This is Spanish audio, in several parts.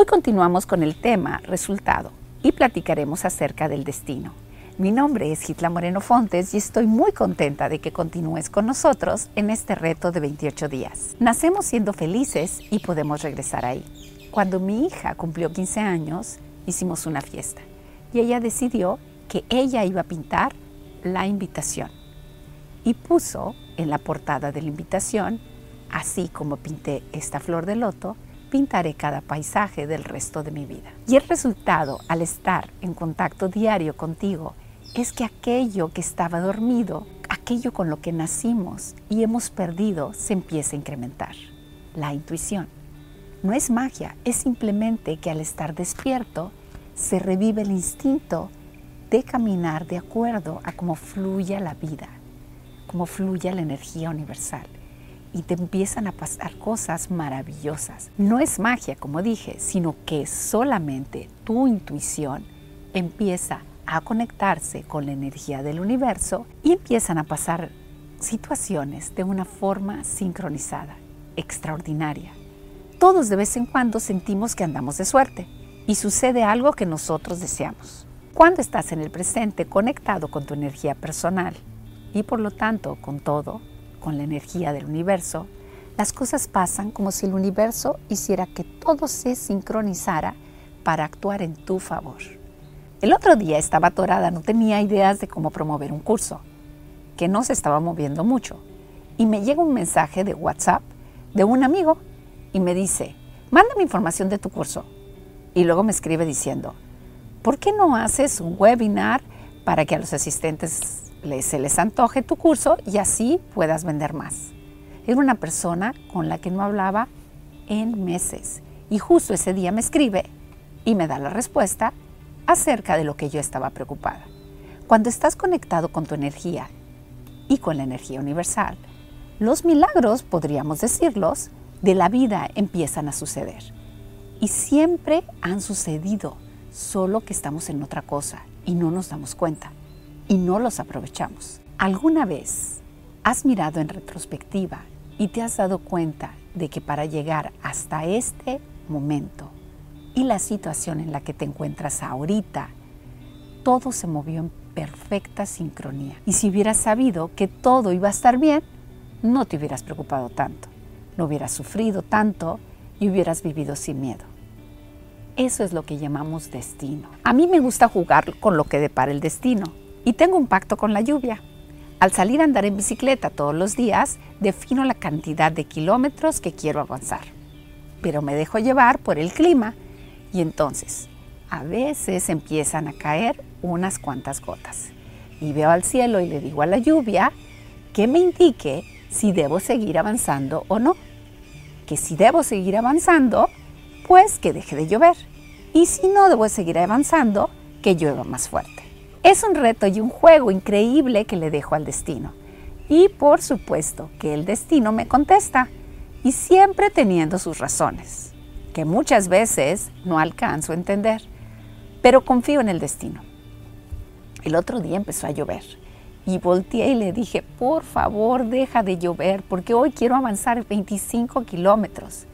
Hoy continuamos con el tema resultado y platicaremos acerca del destino. Mi nombre es Hitla Moreno Fontes y estoy muy contenta de que continúes con nosotros en este reto de 28 días. Nacemos siendo felices y podemos regresar ahí. Cuando mi hija cumplió 15 años, hicimos una fiesta y ella decidió que ella iba a pintar la invitación y puso en la portada de la invitación, así como pinté esta flor de loto, pintaré cada paisaje del resto de mi vida. Y el resultado al estar en contacto diario contigo es que aquello que estaba dormido, aquello con lo que nacimos y hemos perdido, se empieza a incrementar. La intuición. No es magia, es simplemente que al estar despierto se revive el instinto de caminar de acuerdo a cómo fluye la vida, cómo fluye la energía universal. Y te empiezan a pasar cosas maravillosas. No es magia, como dije, sino que solamente tu intuición empieza a conectarse con la energía del universo y empiezan a pasar situaciones de una forma sincronizada, extraordinaria. Todos de vez en cuando sentimos que andamos de suerte y sucede algo que nosotros deseamos. Cuando estás en el presente conectado con tu energía personal y por lo tanto con todo, con la energía del universo, las cosas pasan como si el universo hiciera que todo se sincronizara para actuar en tu favor. El otro día estaba atorada, no tenía ideas de cómo promover un curso, que no se estaba moviendo mucho. Y me llega un mensaje de WhatsApp de un amigo y me dice, mándame información de tu curso. Y luego me escribe diciendo, ¿por qué no haces un webinar para que a los asistentes se les antoje tu curso y así puedas vender más? Era una persona con la que no hablaba en meses y justo ese día me escribe y me da la respuesta acerca de lo que yo estaba preocupada. Cuando estás conectado con tu energía y con la energía universal, los milagros, podríamos decirlos, de la vida empiezan a suceder. Y siempre han sucedido solo que estamos en otra cosa y no nos damos cuenta y no los aprovechamos. ¿Alguna vez has mirado en retrospectiva y te has dado cuenta de que para llegar hasta este momento y la situación en la que te encuentras ahorita, todo se movió en perfecta sincronía? Y si hubieras sabido que todo iba a estar bien, no te hubieras preocupado tanto, no hubieras sufrido tanto y hubieras vivido sin miedo. Eso es lo que llamamos destino. A mí me gusta jugar con lo que depara el destino y tengo un pacto con la lluvia. Al salir a andar en bicicleta todos los días, defino la cantidad de kilómetros que quiero avanzar. Pero me dejo llevar por el clima y entonces a veces empiezan a caer unas cuantas gotas. Y veo al cielo y le digo a la lluvia que me indique si debo seguir avanzando o no. Que si debo seguir avanzando, pues que deje de llover. Y si no debo seguir avanzando, que llueva más fuerte. Es un reto y un juego increíble que le dejo al destino. Y por supuesto que el destino me contesta, y siempre teniendo sus razones, que muchas veces no alcanzo a entender, pero confío en el destino. El otro día empezó a llover y volteé y le dije, por favor, deja de llover porque hoy quiero avanzar 25 kilómetros.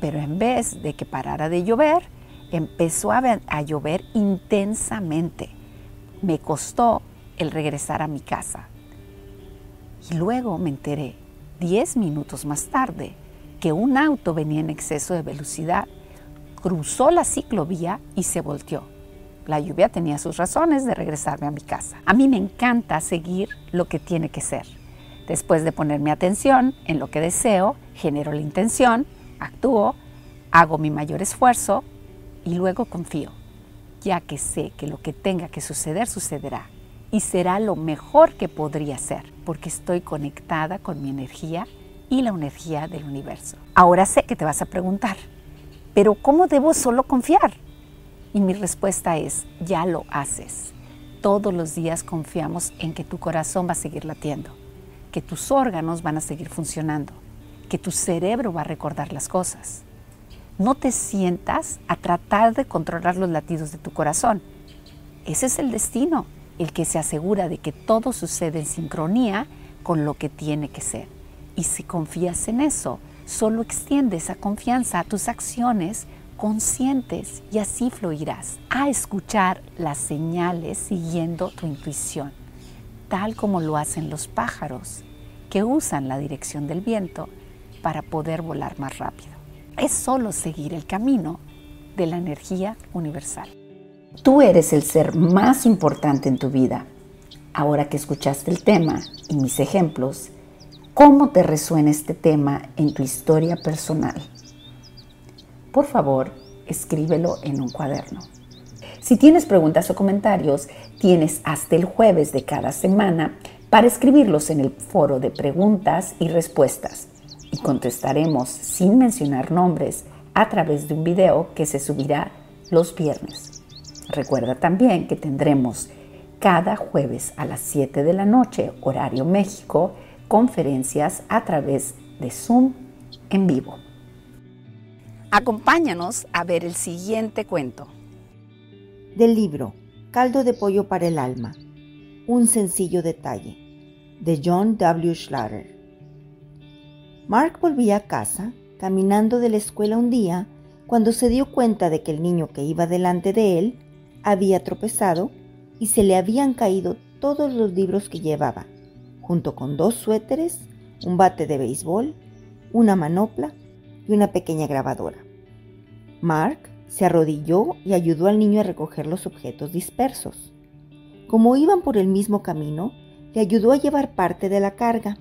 Pero en vez de que parara de llover, empezó a, a llover intensamente. Me costó el regresar a mi casa. Y luego me enteré, 10 minutos más tarde, que un auto venía en exceso de velocidad, cruzó la ciclovía y se volteó. La lluvia tenía sus razones de regresarme a mi casa. A mí me encanta seguir lo que tiene que ser. Después de ponerme atención en lo que deseo, genero la intención, actúo, hago mi mayor esfuerzo y luego confío, ya que sé que lo que tenga que suceder sucederá y será lo mejor que podría ser, porque estoy conectada con mi energía y la energía del universo. Ahora sé que te vas a preguntar, pero ¿cómo debo solo confiar? Y mi respuesta es, ya lo haces. Todos los días confiamos en que tu corazón va a seguir latiendo, que tus órganos van a seguir funcionando, que tu cerebro va a recordar las cosas. No te sientas a tratar de controlar los latidos de tu corazón. Ese es el destino, el que se asegura de que todo sucede en sincronía con lo que tiene que ser. Y si confías en eso, solo extiende esa confianza a tus acciones conscientes y así fluirás a escuchar las señales siguiendo tu intuición, tal como lo hacen los pájaros que usan la dirección del viento para poder volar más rápido. Es solo seguir el camino de la energía universal. Tú eres el ser más importante en tu vida. Ahora que escuchaste el tema y mis ejemplos, ¿cómo te resuena este tema en tu historia personal? Por favor, escríbelo en un cuaderno. Si tienes preguntas o comentarios, tienes hasta el jueves de cada semana para escribirlos en el foro de preguntas y respuestas y contestaremos sin mencionar nombres a través de un video que se subirá los viernes. Recuerda también que tendremos cada jueves a las 7 de la noche, horario México, conferencias a través de Zoom en vivo. Acompáñanos a ver el siguiente cuento. Del libro Caldo de pollo para el alma. Un sencillo detalle. De John W. Schlatter. Mark volvía a casa caminando de la escuela un día cuando se dio cuenta de que el niño que iba delante de él había tropezado y se le habían caído todos los libros que llevaba, junto con dos suéteres, un bate de béisbol, una manopla y una pequeña grabadora. Mark se arrodilló y ayudó al niño a recoger los objetos dispersos. Como iban por el mismo camino, le ayudó a llevar parte de la carga.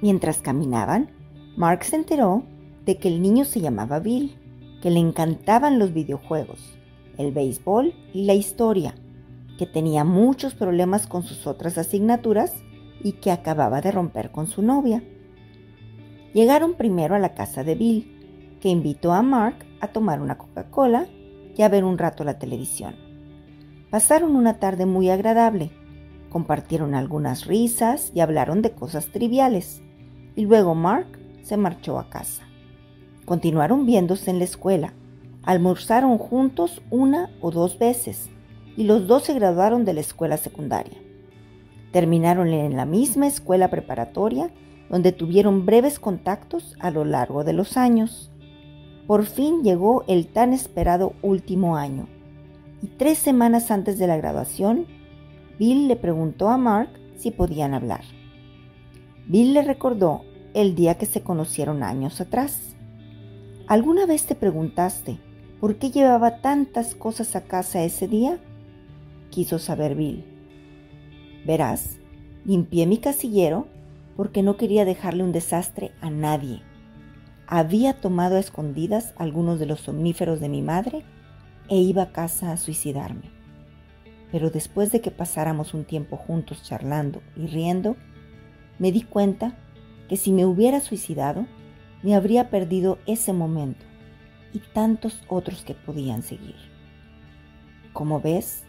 Mientras caminaban, Mark se enteró de que el niño se llamaba Bill, que le encantaban los videojuegos, el béisbol y la historia, que tenía muchos problemas con sus otras asignaturas y que acababa de romper con su novia. Llegaron primero a la casa de Bill, que invitó a Mark a tomar una Coca-Cola y a ver un rato la televisión. Pasaron una tarde muy agradable, compartieron algunas risas y hablaron de cosas triviales, y luego Mark se marchó a casa. Continuaron viéndose en la escuela, almorzaron juntos una o dos veces, y los dos se graduaron de la escuela secundaria. Terminaron en la misma escuela preparatoria donde tuvieron breves contactos a lo largo de los años. Por fin llegó el tan esperado último año, y tres semanas antes de la graduación, Bill le preguntó a Mark si podían hablar. Bill le recordó el día que se conocieron años atrás. ¿Alguna vez te preguntaste por qué llevaba tantas cosas a casa ese día? quiso saber Bill. Verás, limpié mi casillero porque no quería dejarle un desastre a nadie. Había tomado a escondidas algunos de los somníferos de mi madre e iba a casa a suicidarme. Pero después de que pasáramos un tiempo juntos charlando y riendo, me di cuenta que si me hubiera suicidado, me habría perdido ese momento y tantos otros que podían seguir. Como ves,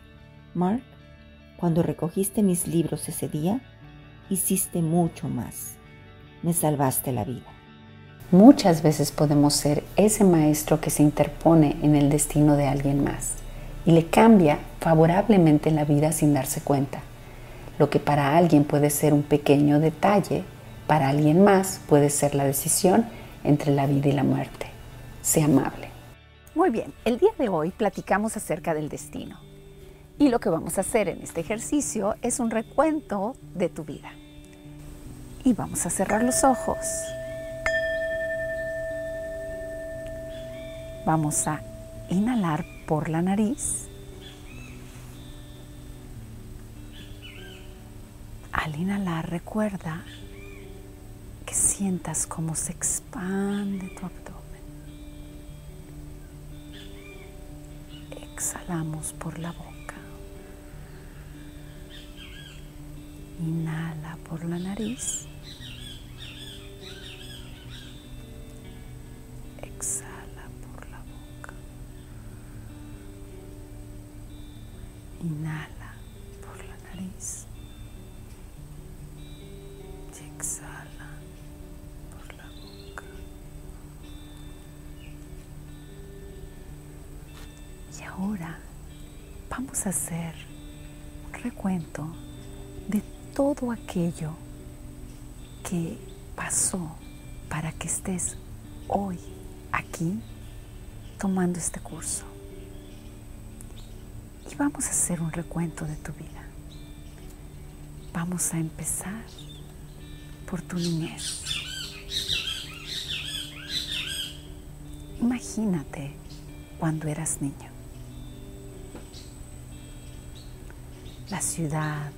Mark, cuando recogiste mis libros ese día, hiciste mucho más. Me salvaste la vida. Muchas veces podemos ser ese maestro que se interpone en el destino de alguien más y le cambia favorablemente la vida sin darse cuenta. Lo que para alguien puede ser un pequeño detalle, para alguien más puede ser la decisión entre la vida y la muerte. Sea amable. Muy bien, el día de hoy platicamos acerca del destino. Y lo que vamos a hacer en este ejercicio es un recuento de tu vida. Y vamos a cerrar los ojos. Vamos a inhalar por la nariz. Al inhalar recuerda que sientas cómo se expande tu abdomen. Exhalamos por la boca. Inhala por la nariz. Y ahora vamos a hacer un recuento de todo aquello que pasó para que estés hoy aquí tomando este curso. Y vamos a hacer un recuento de tu vida. Vamos a empezar por tu niñez. Imagínate cuando eras niño. La ciudad,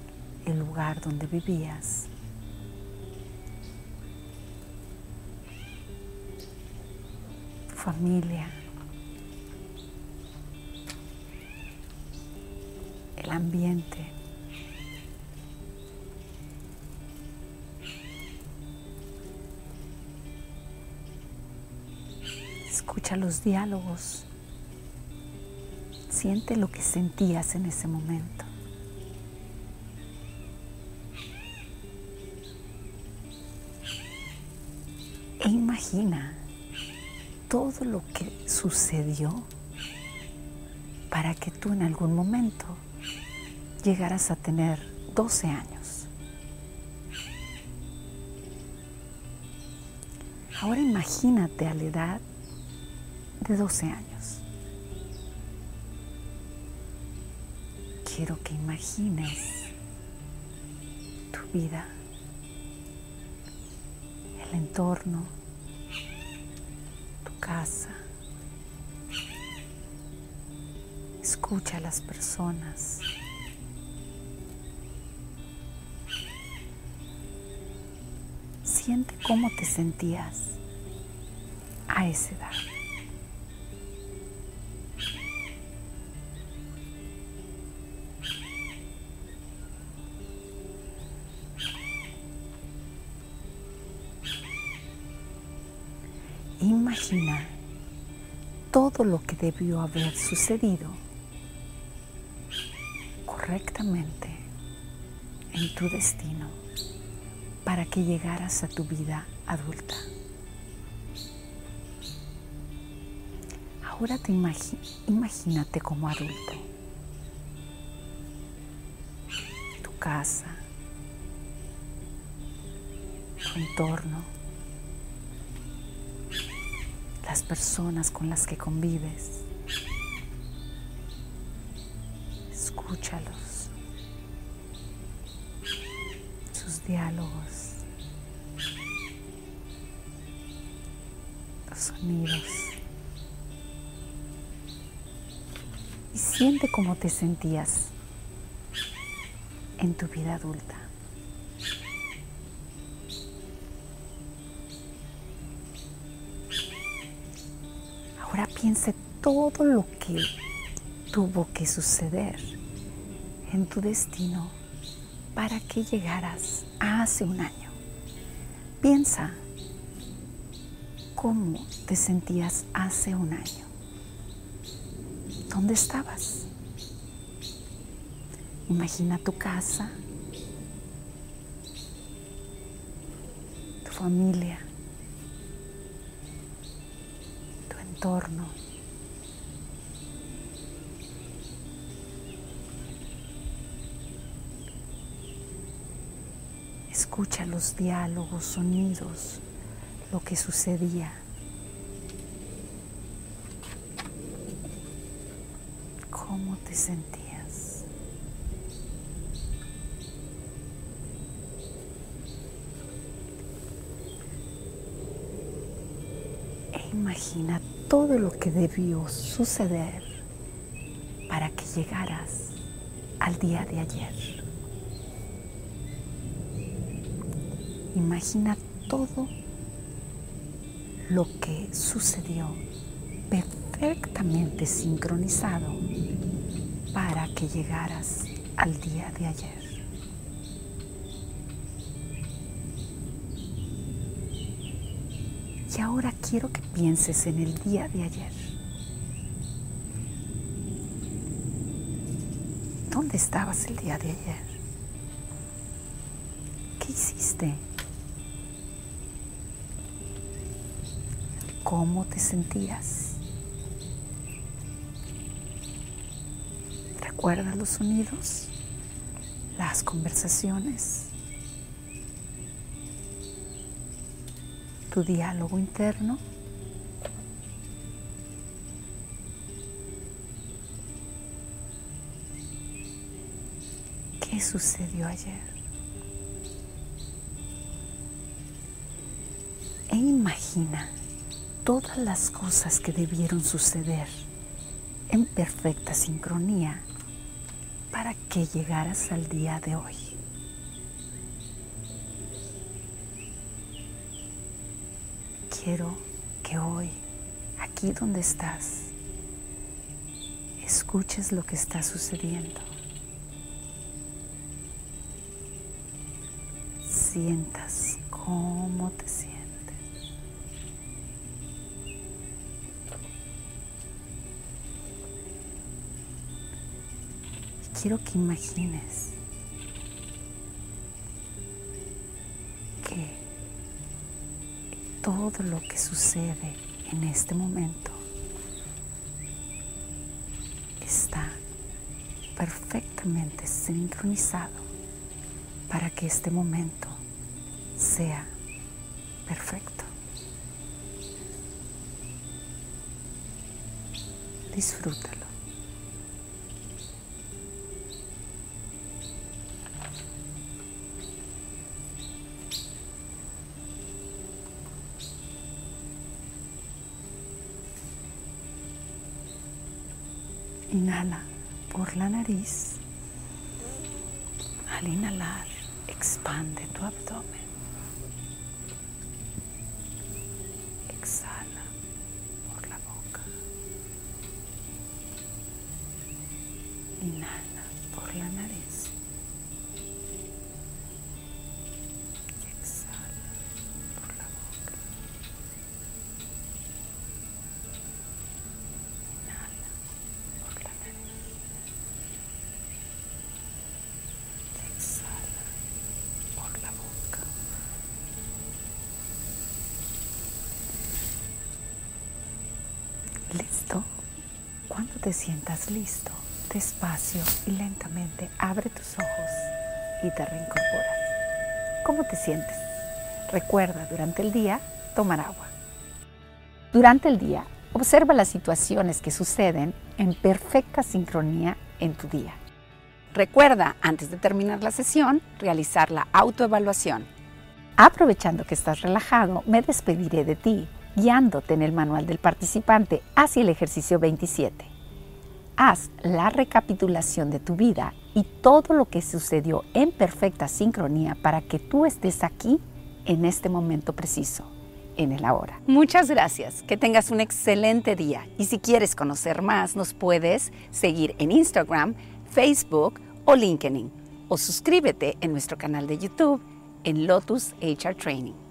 el lugar donde vivías. Familia. El ambiente. Escucha los diálogos. Siente lo que sentías en ese momento. E imagina todo lo que sucedió para que tú en algún momento llegaras a tener 12 años. Ahora imagínate a la edad de 12 años. Quiero que imagines tu vida, el entorno, tu casa. Escucha a las personas. Siente cómo te sentías a esa edad. Imagina todo lo que debió haber sucedido correctamente en tu destino para que llegaras a tu vida adulta. Ahora te imagínate como adulto. Tu casa, tu entorno, las personas con las que convives. Escúchalos, sus diálogos, los sonidos. Y siente cómo te sentías en tu vida adulta. Piense todo lo que tuvo que suceder en tu destino para que llegaras hace un año. Piensa cómo te sentías hace un año. ¿Dónde estabas? Imagina tu casa, tu familia, entorno. Escucha los diálogos, sonidos, lo que sucedía. ¿Cómo te sentías? E imagina todo lo que debió suceder para que llegaras al día de ayer. Imagina todo lo que sucedió perfectamente sincronizado para que llegaras al día de ayer. Y ahora quiero que pienses en el día de ayer. ¿Dónde estabas el día de ayer? ¿Qué hiciste? ¿Cómo te sentías? ¿Recuerdas los sonidos? Las conversaciones. tu diálogo interno. ¿Qué sucedió ayer? E imagina todas las cosas que debieron suceder en perfecta sincronía para que llegaras al día de hoy. Quiero que hoy, aquí donde estás, escuches lo que está sucediendo. Sientas cómo te sientes. quiero que imagines todo lo que sucede en este momento está perfectamente sincronizado para que este momento sea perfecto. Disfrútalo. Inhala por la nariz. Al inhalar, expande tu abdomen. Exhala por la boca. Inhala por la nariz. Te sientas listo, despacio y lentamente abre tus ojos y te reincorporas. ¿Cómo te sientes? Recuerda durante el día tomar agua. Durante el día, observa las situaciones que suceden en perfecta sincronía en tu día. Recuerda, antes de terminar la sesión, realizar la autoevaluación. Aprovechando que estás relajado, me despediré de ti guiándote en el manual del participante hacia el ejercicio 27. Haz la recapitulación de tu vida y todo lo que sucedió en perfecta sincronía para que tú estés aquí en este momento preciso, en el ahora. Muchas gracias, que tengas un excelente día y si quieres conocer más nos puedes seguir en Instagram, Facebook o LinkedIn o suscríbete en nuestro canal de YouTube en Lotus HR Training.